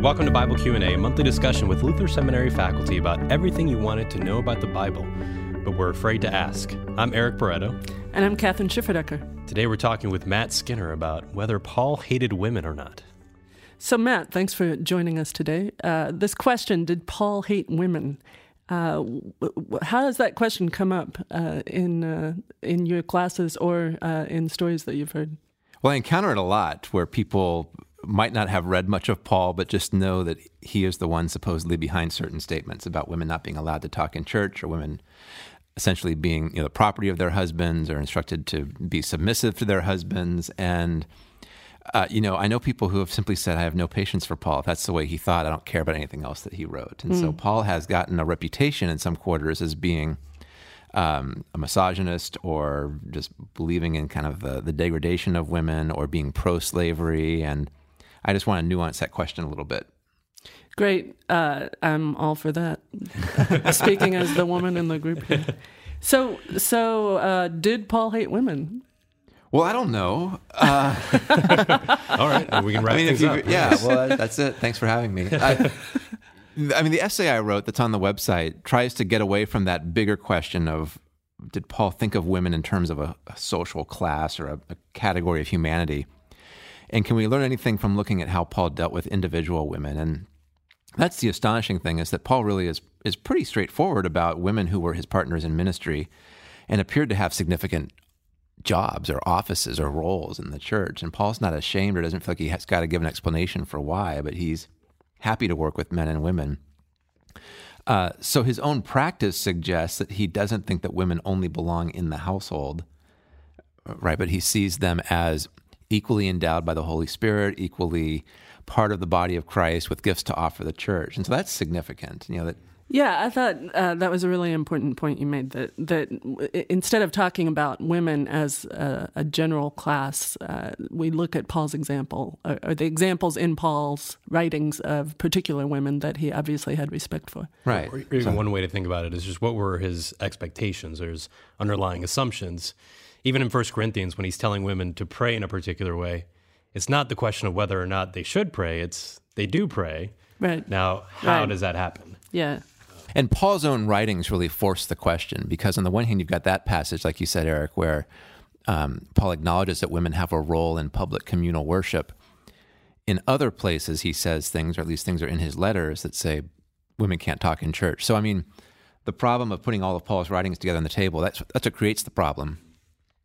Welcome to Bible Q&A, a monthly discussion with Luther Seminary faculty about everything you wanted to know about the Bible, but were afraid to ask. I'm Eric Barreto. And I'm Kathryn Schifferdecker. Today we're talking with Matt Skinner about whether Paul hated women or not. So, Matt, thanks for joining us today. Uh, this question Did Paul hate women? Uh, how does that question come up uh, in, uh, in your classes or uh, in stories that you've heard? Well, I encounter it a lot where people might not have read much of Paul, but just know that he is the one supposedly behind certain statements about women not being allowed to talk in church or women essentially being you know, the property of their husbands or instructed to be submissive to their husbands. And, uh, you know, I know people who have simply said, I have no patience for Paul. If that's the way he thought, I don't care about anything else that he wrote. And mm. so hmm. Paul has gotten a reputation in some quarters as being um, a misogynist or just believing in kind of the, the degradation of women or being pro slavery. And I just want to nuance that question a little bit. Great. Uh, I'm all for that. Speaking as the woman in the group here. So, so uh, did Paul hate women? Well, I don't know. Uh, all right, we can wrap I mean, things you, up. Yeah, well, that's it. Thanks for having me. I, I mean, the essay I wrote that's on the website tries to get away from that bigger question of did Paul think of women in terms of a, a social class or a, a category of humanity? And can we learn anything from looking at how Paul dealt with individual women? And that's the astonishing thing is that Paul really is is pretty straightforward about women who were his partners in ministry and appeared to have significant jobs or offices or roles in the church. And Paul's not ashamed or doesn't feel like he has got to give an explanation for why, but he's happy to work with men and women. Uh, so his own practice suggests that he doesn't think that women only belong in the household, right? But he sees them as equally endowed by the Holy Spirit, equally part of the body of Christ with gifts to offer the church. And so that's significant, you know, that yeah, I thought uh, that was a really important point you made. That that instead of talking about women as a, a general class, uh, we look at Paul's example, or, or, the examples in Paul's writings of particular women that he obviously had respect for. Right. Or even so, one way to think about it is just what were his expectations or his underlying assumptions even in First Corinthians, when he's telling women to pray in a particular way, it's not the question of whether or not they should pray, it's they do pray. Right. Now, how right. does that happen? Yeah. And Paul's own writings really force the question because, on the one hand, you've got that passage, like you said, Eric, where um, Paul acknowledges that women have a role in public communal worship. In other places, he says things, or at least things are in his letters, that say women can't talk in church. So, I mean, the problem of putting all of Paul's writings together on the table, that's, that's what creates the problem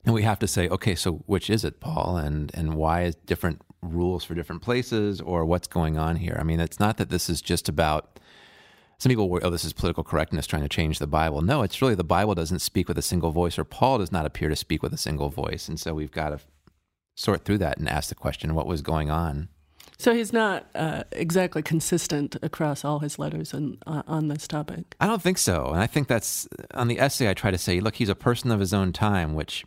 and we have to say, okay, so which is it, Paul, and and why is different rules for different places, or what's going on here? I mean, it's not that this is just about. Some people worry, oh, this is political correctness trying to change the Bible. No, it's really the Bible doesn't speak with a single voice, or Paul does not appear to speak with a single voice, and so we've got to sort through that and ask the question, what was going on? So he's not uh, exactly consistent across all his letters and, uh, on this topic. I don't think so, and I think that's on the essay. I try to say, look, he's a person of his own time, which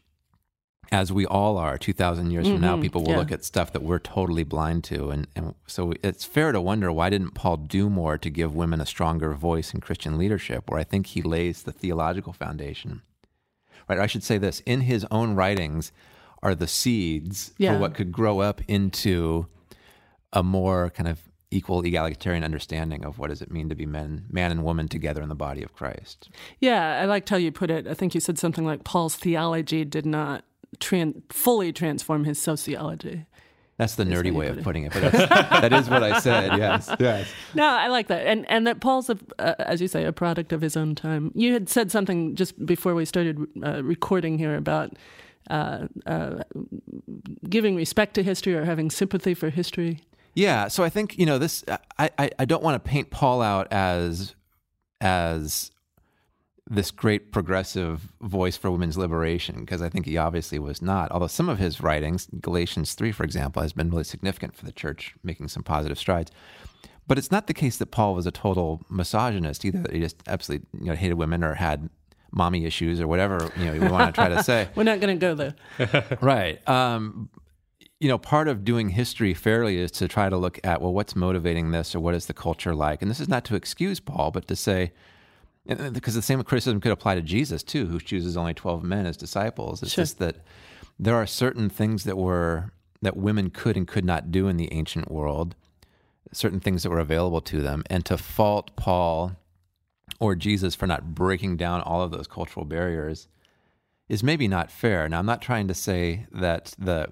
as we all are 2000 years mm-hmm. from now mm-hmm. people will yeah. look at stuff that we're totally blind to and, and so it's fair to wonder why didn't paul do more to give women a stronger voice in christian leadership where i think he lays the theological foundation right i should say this in his own writings are the seeds yeah. for what could grow up into a more kind of equal egalitarian understanding of what does it mean to be men man and woman together in the body of christ yeah i liked how you put it i think you said something like paul's theology did not tran- fully transform his sociology. That's the nerdy way of putting it, but that is what I said. Yes, yes. No, I like that, and and that Paul's, a, uh, as you say, a product of his own time. You had said something just before we started uh, recording here about uh, uh, giving respect to history or having sympathy for history. Yeah, so I think you know this. I I, I don't want to paint Paul out as as this great progressive voice for women's liberation because I think he obviously was not. Although some of his writings, Galatians 3, for example, has been really significant for the church, making some positive strides. But it's not the case that Paul was a total misogynist either, that he just absolutely you know, hated women or had mommy issues or whatever you know we want to try to say. We're not going to go there. right. Um, you know, part of doing history fairly is to try to look at, well, what's motivating this or what is the culture like? And this is not to excuse Paul, but to say, because uh, the same criticism could apply to Jesus too, who chooses only twelve men as disciples. It's sure. just that there are certain things that were that women could and could not do in the ancient world certain things that were available to them, and to fault Paul or Jesus for not breaking down all of those cultural barriers is maybe not fair. Now, I'm not trying to say that the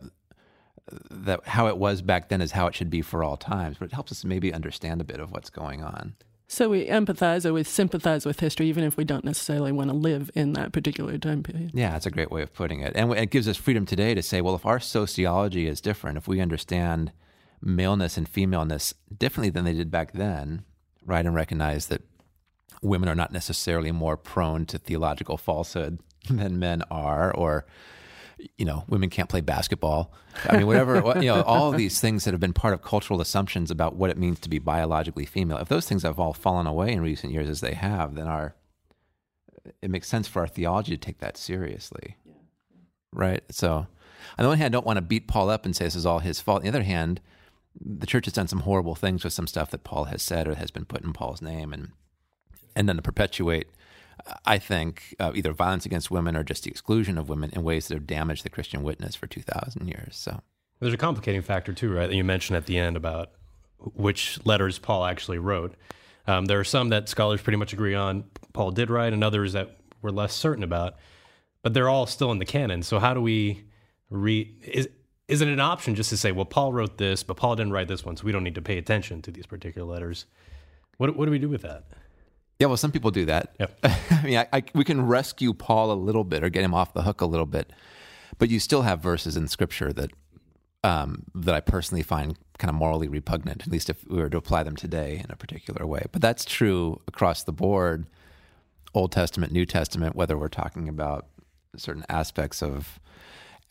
that how it was back then is how it should be for all times, but it helps us maybe understand a bit of what's going on. So we empathize or we sympathize with history, even if we don't necessarily want to live in that particular time period. Yeah, that's a great way of putting it. And it gives us freedom today to say, well, if our sociology is different, if we understand maleness and femaleness differently than they did back then, right, and recognize that women are not necessarily more prone to theological falsehood than men are, or you know, women can't play basketball. I mean, whatever, you know, all of these things that have been part of cultural assumptions about what it means to be biologically female. If those things have all fallen away in recent years as they have, then our it makes sense for our theology to take that seriously. Yeah. Right? So, on the one hand, I don't want to beat Paul up and say this is all his fault. On the other hand, the church has done some horrible things with some stuff that Paul has said or has been put in Paul's name and and then to perpetuate I think, uh, either violence against women or just the exclusion of women in ways that have damaged the Christian witness for 2,000 years. So there's a complicating factor, too, right? That you mentioned at the end about which letters Paul actually wrote. Um, there are some that scholars pretty much agree on Paul did write, and others that we're less certain about. But they're all still in the canon. So how do we read? Is is it an option just to say, well, Paul wrote this, but Paul didn't write this one, so we don't need to pay attention to these particular letters? What what do we do with that? Yeah, well, some people do that. Yep. I mean, I, I, we can rescue Paul a little bit or get him off the hook a little bit, but you still have verses in Scripture that um, that I personally find kind of morally repugnant. At least if we were to apply them today in a particular way. But that's true across the board, Old Testament, New Testament. Whether we're talking about certain aspects of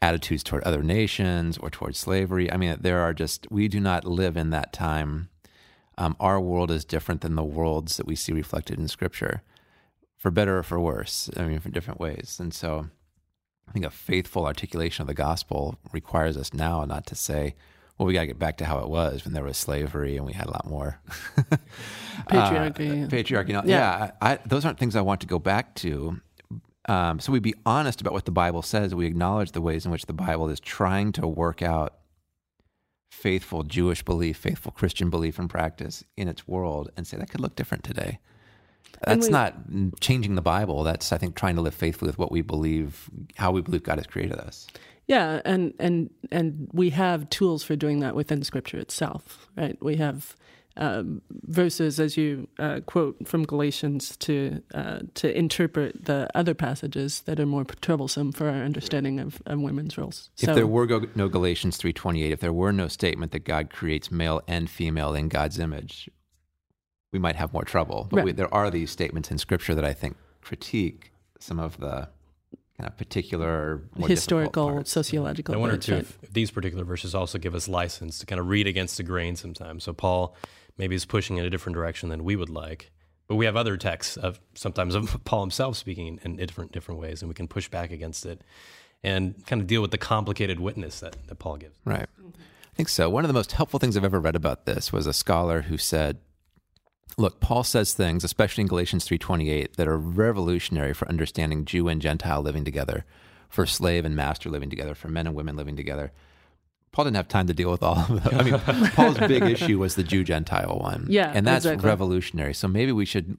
attitudes toward other nations or toward slavery. I mean, there are just we do not live in that time um, our world is different than the worlds that we see reflected in Scripture, for better or for worse. I mean, for different ways. And so, I think a faithful articulation of the gospel requires us now not to say, "Well, we got to get back to how it was when there was slavery and we had a lot more patriarchy." Uh, patriarchy. yeah, yeah I, I, those aren't things I want to go back to. Um, so we be honest about what the Bible says. We acknowledge the ways in which the Bible is trying to work out faithful Jewish belief, faithful Christian belief and practice in its world and say that could look different today. That's we, not changing the Bible. That's I think trying to live faithfully with what we believe, how we believe God has created us. Yeah, and and and we have tools for doing that within Scripture itself, right? We have um, verses, as you uh, quote from Galatians, to uh, to interpret the other passages that are more troublesome for our understanding of, of women's roles. So, if there were go- no Galatians three twenty eight, if there were no statement that God creates male and female in God's image, we might have more trouble. But right. we, there are these statements in Scripture that I think critique some of the kind of particular historical sociological i wonder too if, if, these particular verses also give us license to kind of read against the grain sometimes so paul maybe is pushing in a different direction than we would like. But we have other texts of sometimes of Paul himself speaking in different different ways, and we can push back against it and kind of deal with the complicated witness that, that Paul gives. Right. I think so. One of the most helpful things I've ever read about this was a scholar who said, look, Paul says things, especially in Galatians 3:28, that are revolutionary for understanding Jew and Gentile living together, for slave and master living together, for men and women living together. Paul didn't have time to deal with all of them. I mean, Paul's big issue was the Jew Gentile one. Yeah. And that's exactly. revolutionary. So maybe we should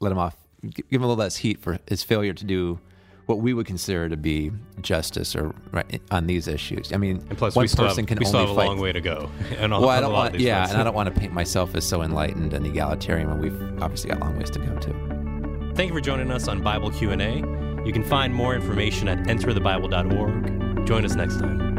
let him off, give him a little less heat for his failure to do what we would consider to be justice or right, on these issues. I mean, and plus one we still person have, can we only still have fight. a long way to go. And well, I don't want, yeah, and I don't want to paint myself as so enlightened and egalitarian when we've obviously got long ways to go too. Thank you for joining us on Bible Q&A. You can find more information at enterthebible.org. Join us next time.